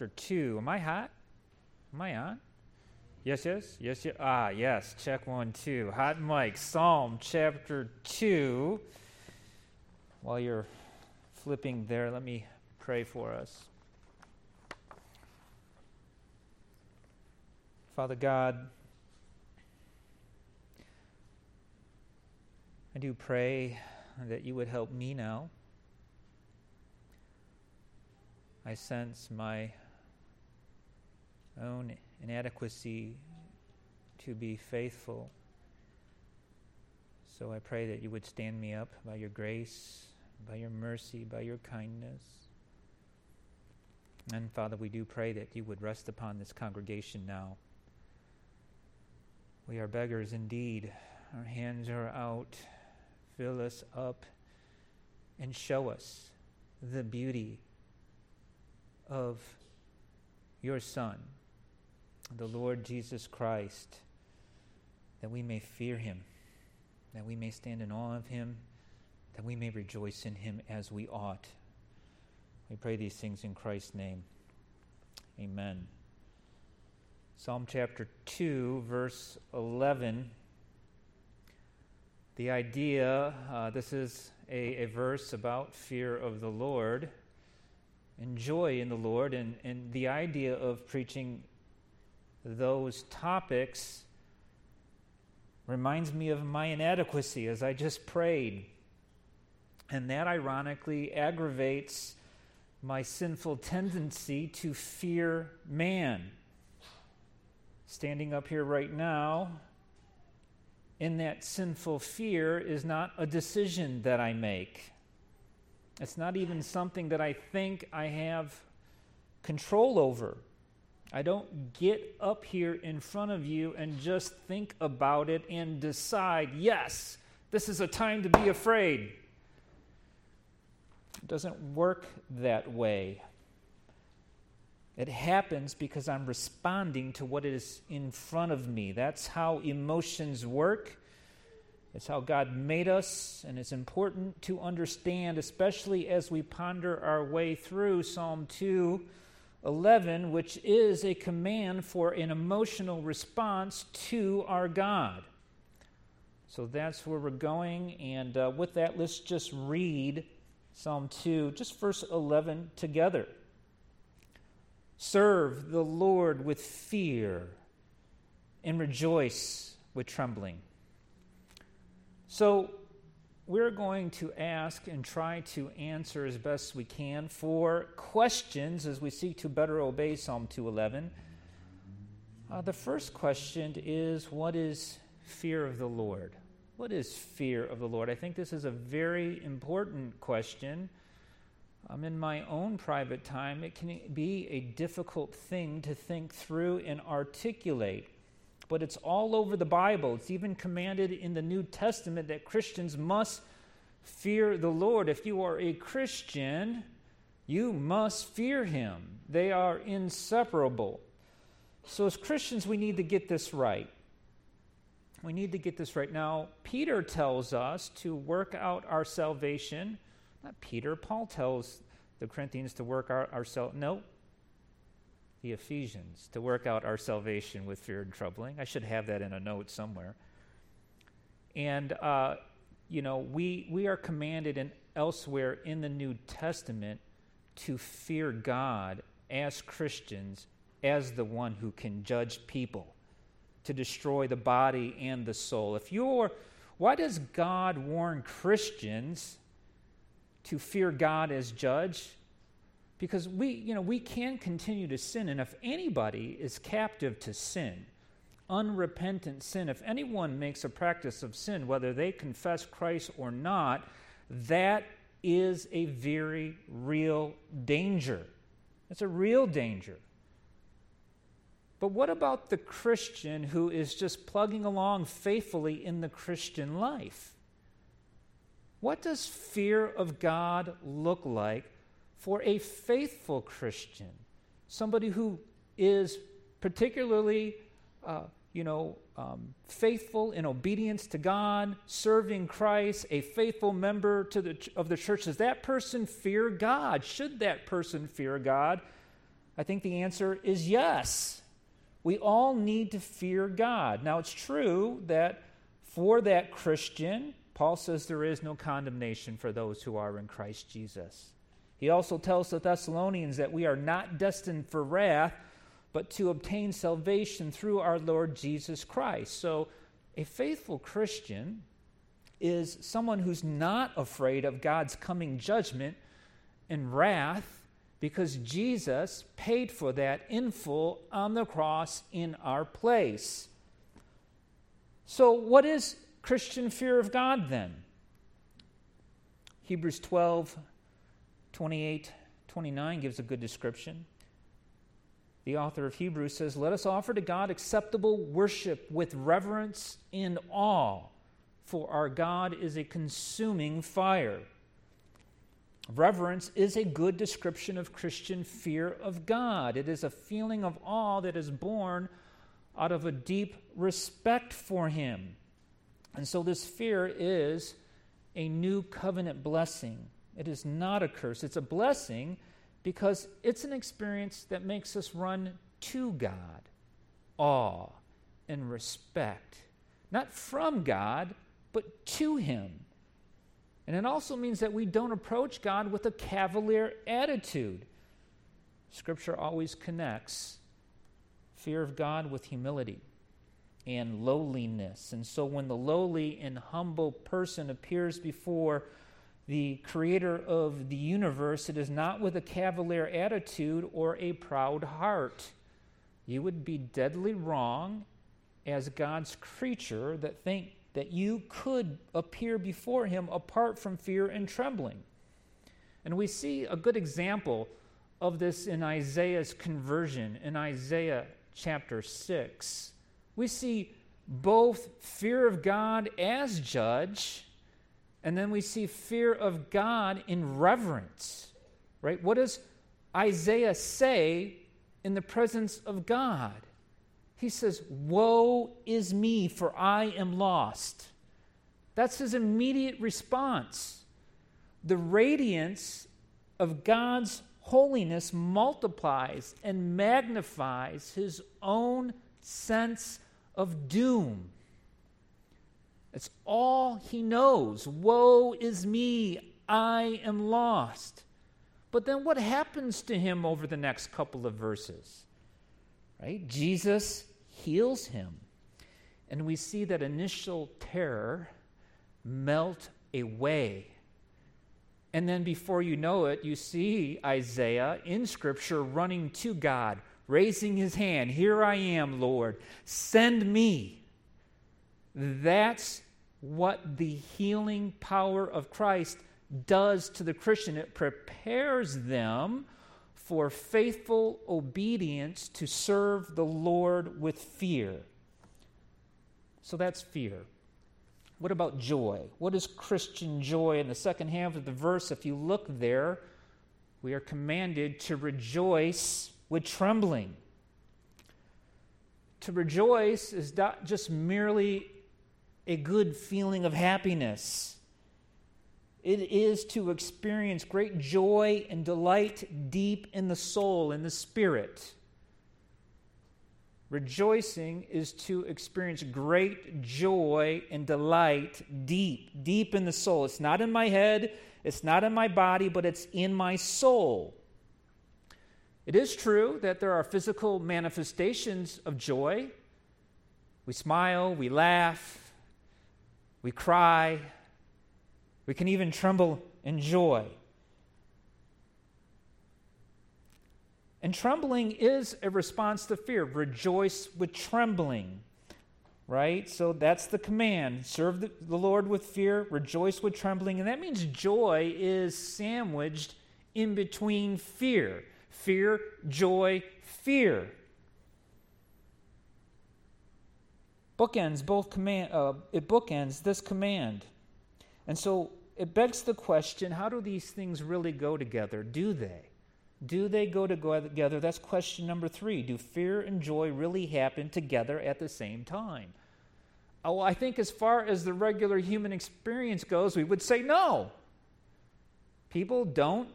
chapter 2. Am I hot? Am I on? Yes, yes, yes, yes. Ah, yes. Check one, two. Hot mic. Psalm chapter 2. While you're flipping there, let me pray for us. Father God, I do pray that you would help me now. I sense my own inadequacy to be faithful. So I pray that you would stand me up by your grace, by your mercy, by your kindness. And Father, we do pray that you would rest upon this congregation now. We are beggars indeed. Our hands are out. Fill us up and show us the beauty of your Son, the Lord Jesus Christ, that we may fear him, that we may stand in awe of him, that we may rejoice in him as we ought. We pray these things in Christ's name. Amen. Psalm chapter 2, verse 11. The idea, uh, this is a, a verse about fear of the Lord and joy in the Lord, and, and the idea of preaching those topics reminds me of my inadequacy as I just prayed. And that ironically aggravates my sinful tendency to fear man. Standing up here right now, in that sinful fear is not a decision that I make. It's not even something that I think I have control over. I don't get up here in front of you and just think about it and decide, yes, this is a time to be afraid. It doesn't work that way. It happens because I'm responding to what is in front of me. That's how emotions work. It's how God made us, and it's important to understand, especially as we ponder our way through Psalm 2 11, which is a command for an emotional response to our God. So that's where we're going. And uh, with that, let's just read Psalm 2, just verse 11 together. Serve the Lord with fear and rejoice with trembling. So, we're going to ask and try to answer as best we can for questions as we seek to better obey Psalm 211. Uh, the first question is what is fear of the Lord? What is fear of the Lord? I think this is a very important question. Um, in my own private time, it can be a difficult thing to think through and articulate but it's all over the Bible. It's even commanded in the New Testament that Christians must fear the Lord. If you are a Christian, you must fear him. They are inseparable. So, as Christians, we need to get this right. We need to get this right. Now, Peter tells us to work out our salvation. Not Peter, Paul tells the Corinthians to work our, our salvation. No, the Ephesians to work out our salvation with fear and troubling. I should have that in a note somewhere. And, uh, you know, we, we are commanded in, elsewhere in the New Testament to fear God as Christians as the one who can judge people, to destroy the body and the soul. If you're, why does God warn Christians to fear God as judge? Because we, you know, we can continue to sin. And if anybody is captive to sin, unrepentant sin, if anyone makes a practice of sin, whether they confess Christ or not, that is a very real danger. It's a real danger. But what about the Christian who is just plugging along faithfully in the Christian life? What does fear of God look like for a faithful Christian, somebody who is particularly, uh, you know, um, faithful in obedience to God, serving Christ, a faithful member to the, of the church. Does that person fear God? Should that person fear God? I think the answer is yes. We all need to fear God. Now, it's true that for that Christian, Paul says there is no condemnation for those who are in Christ Jesus. He also tells the Thessalonians that we are not destined for wrath, but to obtain salvation through our Lord Jesus Christ. So, a faithful Christian is someone who's not afraid of God's coming judgment and wrath because Jesus paid for that in full on the cross in our place. So, what is Christian fear of God then? Hebrews 12, 28, 29 gives a good description. The author of Hebrews says, Let us offer to God acceptable worship with reverence and awe, for our God is a consuming fire. Reverence is a good description of Christian fear of God. It is a feeling of awe that is born out of a deep respect for Him. And so, this fear is a new covenant blessing. It is not a curse, it's a blessing because it's an experience that makes us run to God, awe and respect. Not from God, but to Him. And it also means that we don't approach God with a cavalier attitude. Scripture always connects fear of God with humility and lowliness. And so when the lowly and humble person appears before the creator of the universe, it is not with a cavalier attitude or a proud heart. You would be deadly wrong as God's creature that think that you could appear before him apart from fear and trembling. And we see a good example of this in Isaiah's conversion in Isaiah chapter 6. We see both fear of God as judge, and then we see fear of God in reverence. Right? What does Isaiah say in the presence of God? he says, Woe is me, for I am lost. That's his immediate response. The radiance of God's holiness multiplies and magnifies his own sense of doom. It's all he knows. Woe is me, I am lost. But then what happens to him over the next couple of verses? Right? Jesus heals him. And we see that initial terror melt away. And then before you know it, you see Isaiah in Scripture running to God, raising his hand Here I am, Lord, send me. That's what the healing power of Christ does to the Christian. It prepares them for faithful obedience to serve the Lord with fear. So that's fear. What about joy? What is Christian joy? In the second half of the verse, if you look there, we are commanded to rejoice with trembling. To rejoice is not just merely a good feeling of happiness. It is to experience great joy and delight deep in the soul, in the spirit. Rejoicing is to experience great joy and delight deep, deep in the soul. It's not in my head, it's not in my body, but it's in my soul. It is true that there are physical manifestations of joy. We smile, we laugh, we cry, we can even tremble in joy. And trembling is a response to fear. Rejoice with trembling, right? So that's the command. Serve the, Lord with fear, rejoice with trembling. And that means joy is sandwiched in between fear. Fear, joy, fear. Bookends both command. Uh, it bookends this command, and so it begs the question how do these things really go together? Do they? Do they go together? That's question number three. Do fear and joy really happen together at the same time? Oh, I think as far as the regular human experience goes, we would say no. People don't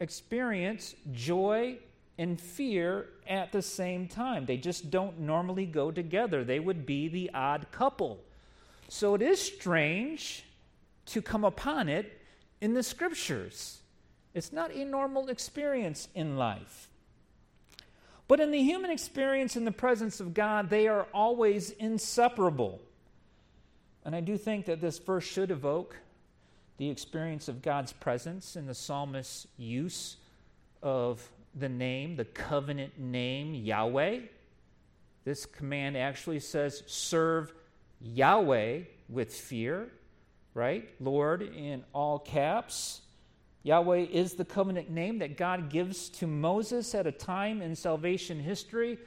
experience joy and fear at the same time. They just don't normally go together. They would be the odd couple. So it is strange to come upon it in the scriptures. It's not a normal experience in life. But in the human experience in the presence of God, they are always inseparable. And I do think that this verse should evoke the experience of God's presence in the psalmist's use of the name, the covenant name, Yahweh. This command actually says, serve Yahweh with fear, right? Lord in all caps. Yahweh is the covenant name that God gives to Moses at a time in salvation history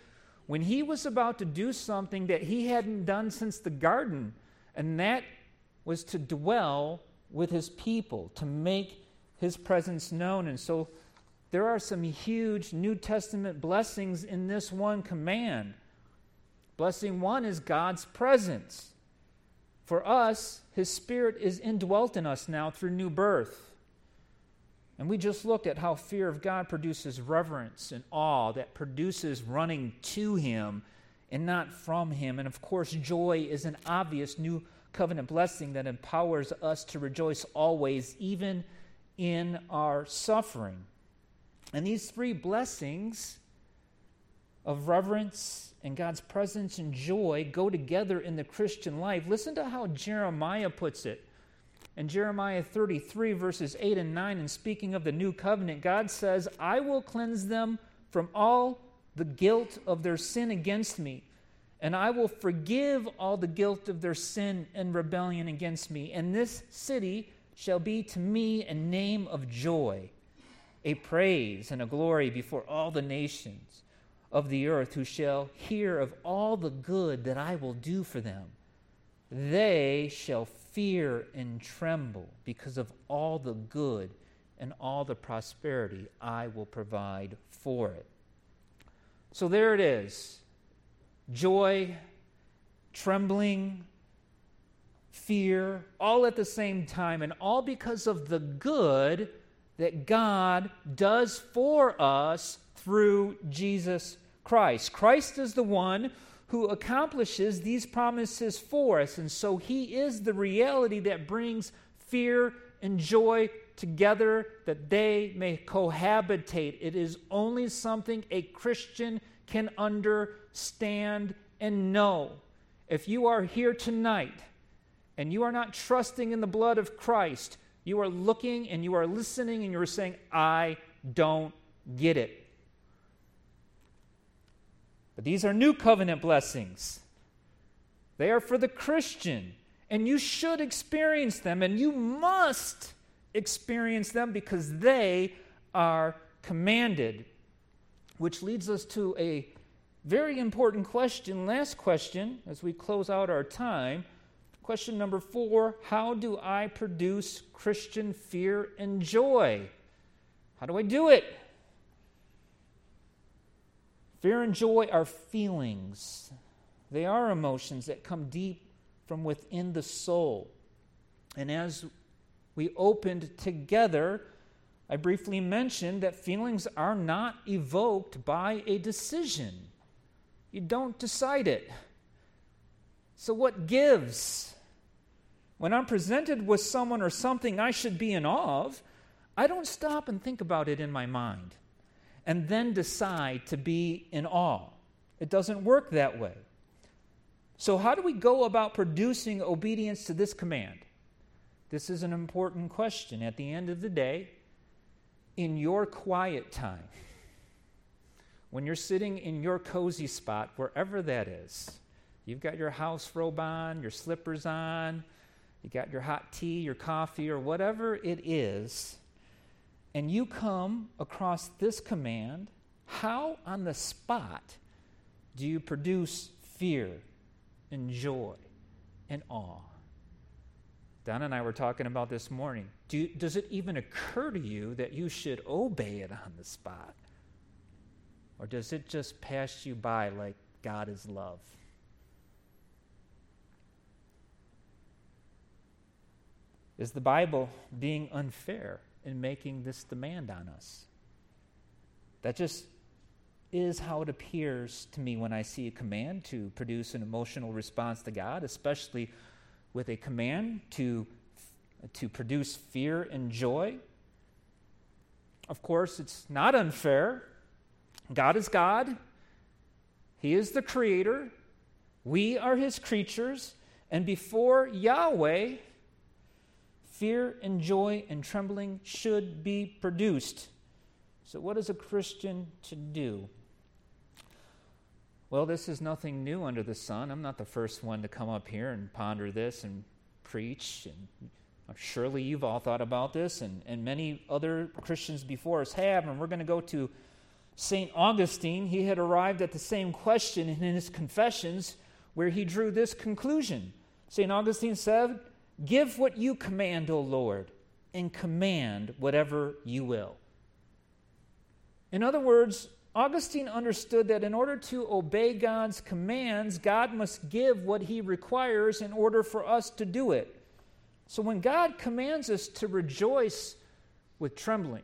when he was about to do something that he hadn't done since the garden, and that was to dwell with his people, to make his presence known. And so there are some huge New Testament blessings in this one command. Blessing one is God's presence. For us, his spirit is indwelt in us now through new birth. And we just looked at how fear of God produces reverence and awe that produces running to Him and not from Him. And of course, joy is an obvious new covenant blessing that empowers us to rejoice always, even in our suffering. And these three blessings of reverence and God's presence and joy go together in the Christian life. Listen to how Jeremiah puts it in Jeremiah 33, verses 8 and 9, and speaking of the new covenant, God says, I will cleanse them from all the guilt of their sin against me, and I will forgive all the guilt of their sin and rebellion against me. And this city shall be to me a name of joy, a praise and a glory before all the nations of the earth who shall hear of all the good that I will do for them. They shall fear and tremble because of all the good and all the prosperity I will provide for it. So there it is joy, trembling, fear, all at the same time, and all because of the good that God does for us through Jesus Christ. Christ is the one who accomplishes these promises for us. And so he is the reality that brings fear and joy together that they may cohabitate. It is only something a Christian can understand and know. If you are here tonight and you are not trusting in the blood of Christ, you are looking and you are listening and you are saying, I don't get it. But these are new covenant blessings. They are for the Christian, and you should experience them, and you must experience them because they are commanded. Which leads us to a very important question, last question, as we close out our time. Question number four How do I produce Christian fear and joy? How do I do it? Fear and joy are feelings, they are emotions that come deep from within the soul. And as we opened together, I briefly mentioned that feelings are not evoked by a decision. You don't decide it. So, what gives? When I'm presented with someone or something I should be in awe of, I don't stop and think about it in my mind and then decide to be in awe. It doesn't work that way. So, how do we go about producing obedience to this command? This is an important question. At the end of the day, in your quiet time, when you're sitting in your cozy spot, wherever that is, you've got your house robe on, your slippers on, you got your hot tea, your coffee, or whatever it is, and you come across this command, how on the spot do you produce fear and joy and awe? Don and I were talking about this morning. Do, does it even occur to you that you should obey it on the spot? Or does it just pass you by like God is love? Is the Bible being unfair? in making this demand on us. That just is how it appears to me when I see a command to produce an emotional response to God, especially with a command to, to produce fear and joy. Of course, it's not unfair. God is God, He is the Creator, we are His creatures, and before Yahweh, fear and joy and trembling should be produced. So, what is a Christian to do? Well, this is nothing new under the sun. I'm not the first one to come up here and ponder this and preach. And surely you've all thought about this, and, and many other Christians before us have. And we're going to go to St. Augustine. He had arrived at the same question in his Confessions, where he drew this conclusion. St. Augustine said, Give what you command, O Lord, and command whatever you will. In other words, Augustine understood that in order to obey God's commands, God must give what he requires in order for us to do it. So when God commands us to rejoice with trembling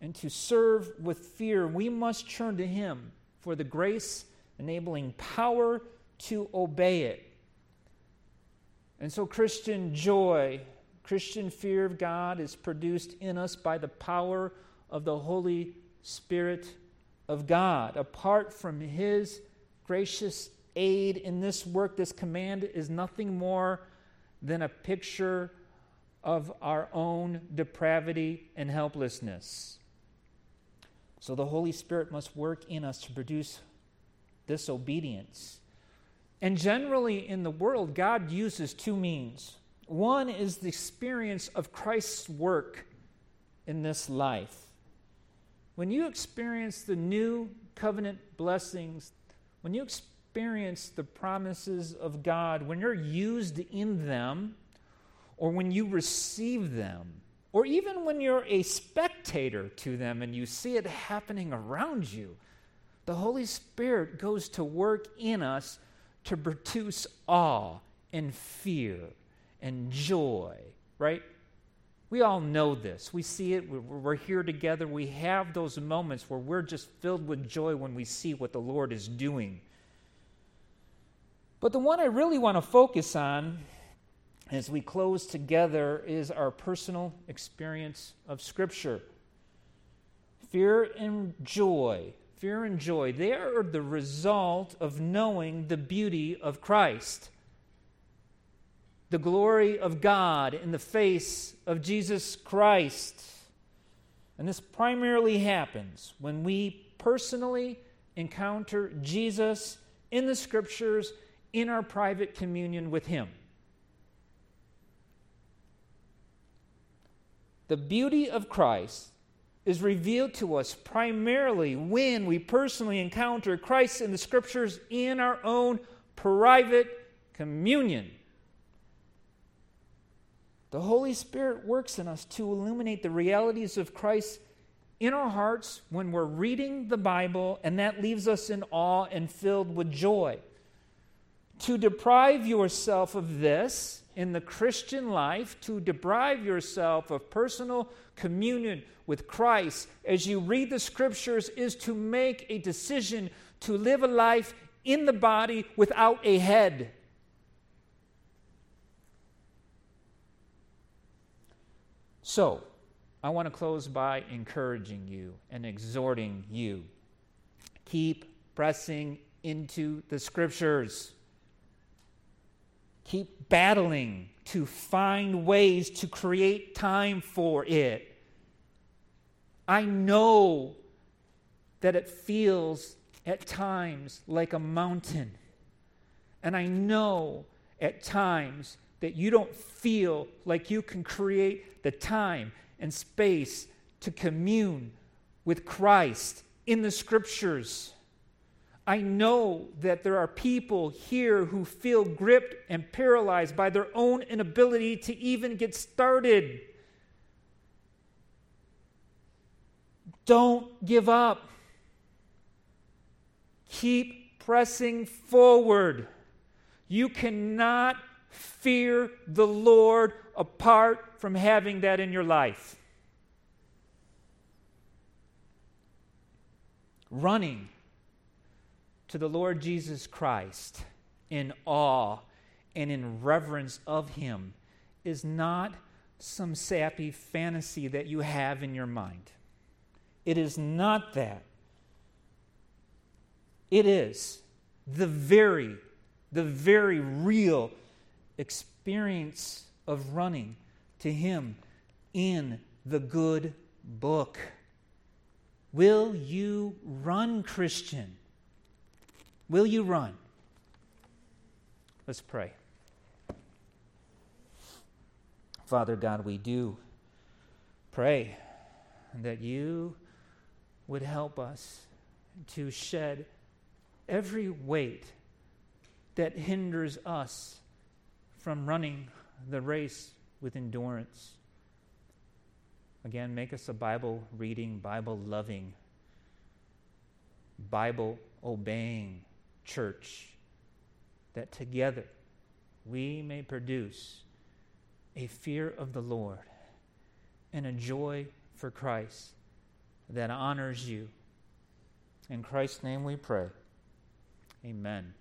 and to serve with fear, we must turn to him for the grace enabling power to obey it. And so, Christian joy, Christian fear of God is produced in us by the power of the Holy Spirit of God. Apart from His gracious aid in this work, this command is nothing more than a picture of our own depravity and helplessness. So the Holy Spirit must work in us to produce this obedience. And generally in the world, God uses two means. One is the experience of Christ's work in this life. When you experience the new covenant blessings, when you experience the promises of God, when you're used in them, or when you receive them, or even when you're a spectator to them and you see it happening around you, the Holy Spirit goes to work in us to produce awe and fear and joy, right? We all know this. We see it. We're here together. We have those moments where we're just filled with joy when we see what the Lord is doing. But the one I really want to focus on as we close together is our personal experience of Scripture. Fear and joy, fear and joy, they are the result of knowing the beauty of Christ the glory of God in the face of Jesus Christ. And this primarily happens when we personally encounter Jesus in the scriptures in our private communion with Him. The beauty of Christ is revealed to us primarily when we personally encounter Christ in the scriptures in our own private communion. The Holy Spirit works in us to illuminate the realities of Christ in our hearts when we're reading the Bible, and that leaves us in awe and filled with joy. To deprive yourself of this in the Christian life, to deprive yourself of personal communion with Christ as you read the scriptures, is to make a decision to live a life in the body without a head. So, I want to close by encouraging you and exhorting you. Keep pressing into the scriptures. Keep battling to find ways to create time for it. I know that it feels at times like a mountain. And I know at times that you don't feel like you can create the time and space to commune with Christ in the scriptures. I know that there are people here who feel gripped and paralyzed by their own inability to even get started. Don't give up. Keep pressing forward. You cannot fear the Lord apart from having that in your life. Running to the Lord Jesus Christ in awe and in reverence of Him is not some sappy fantasy that you have in your mind. It is not that. It is the very, the very real experience of running to Him in the good book. Will you run, Christian? Will you run? Let's pray. Father God, we do pray that you would help us to shed every weight that hinders us from running the race with endurance. Again, make us a Bible reading, Bible loving, Bible obeying church that together we may produce a fear of the Lord and a joy for Christ that honors you. In Christ's name we pray. Amen.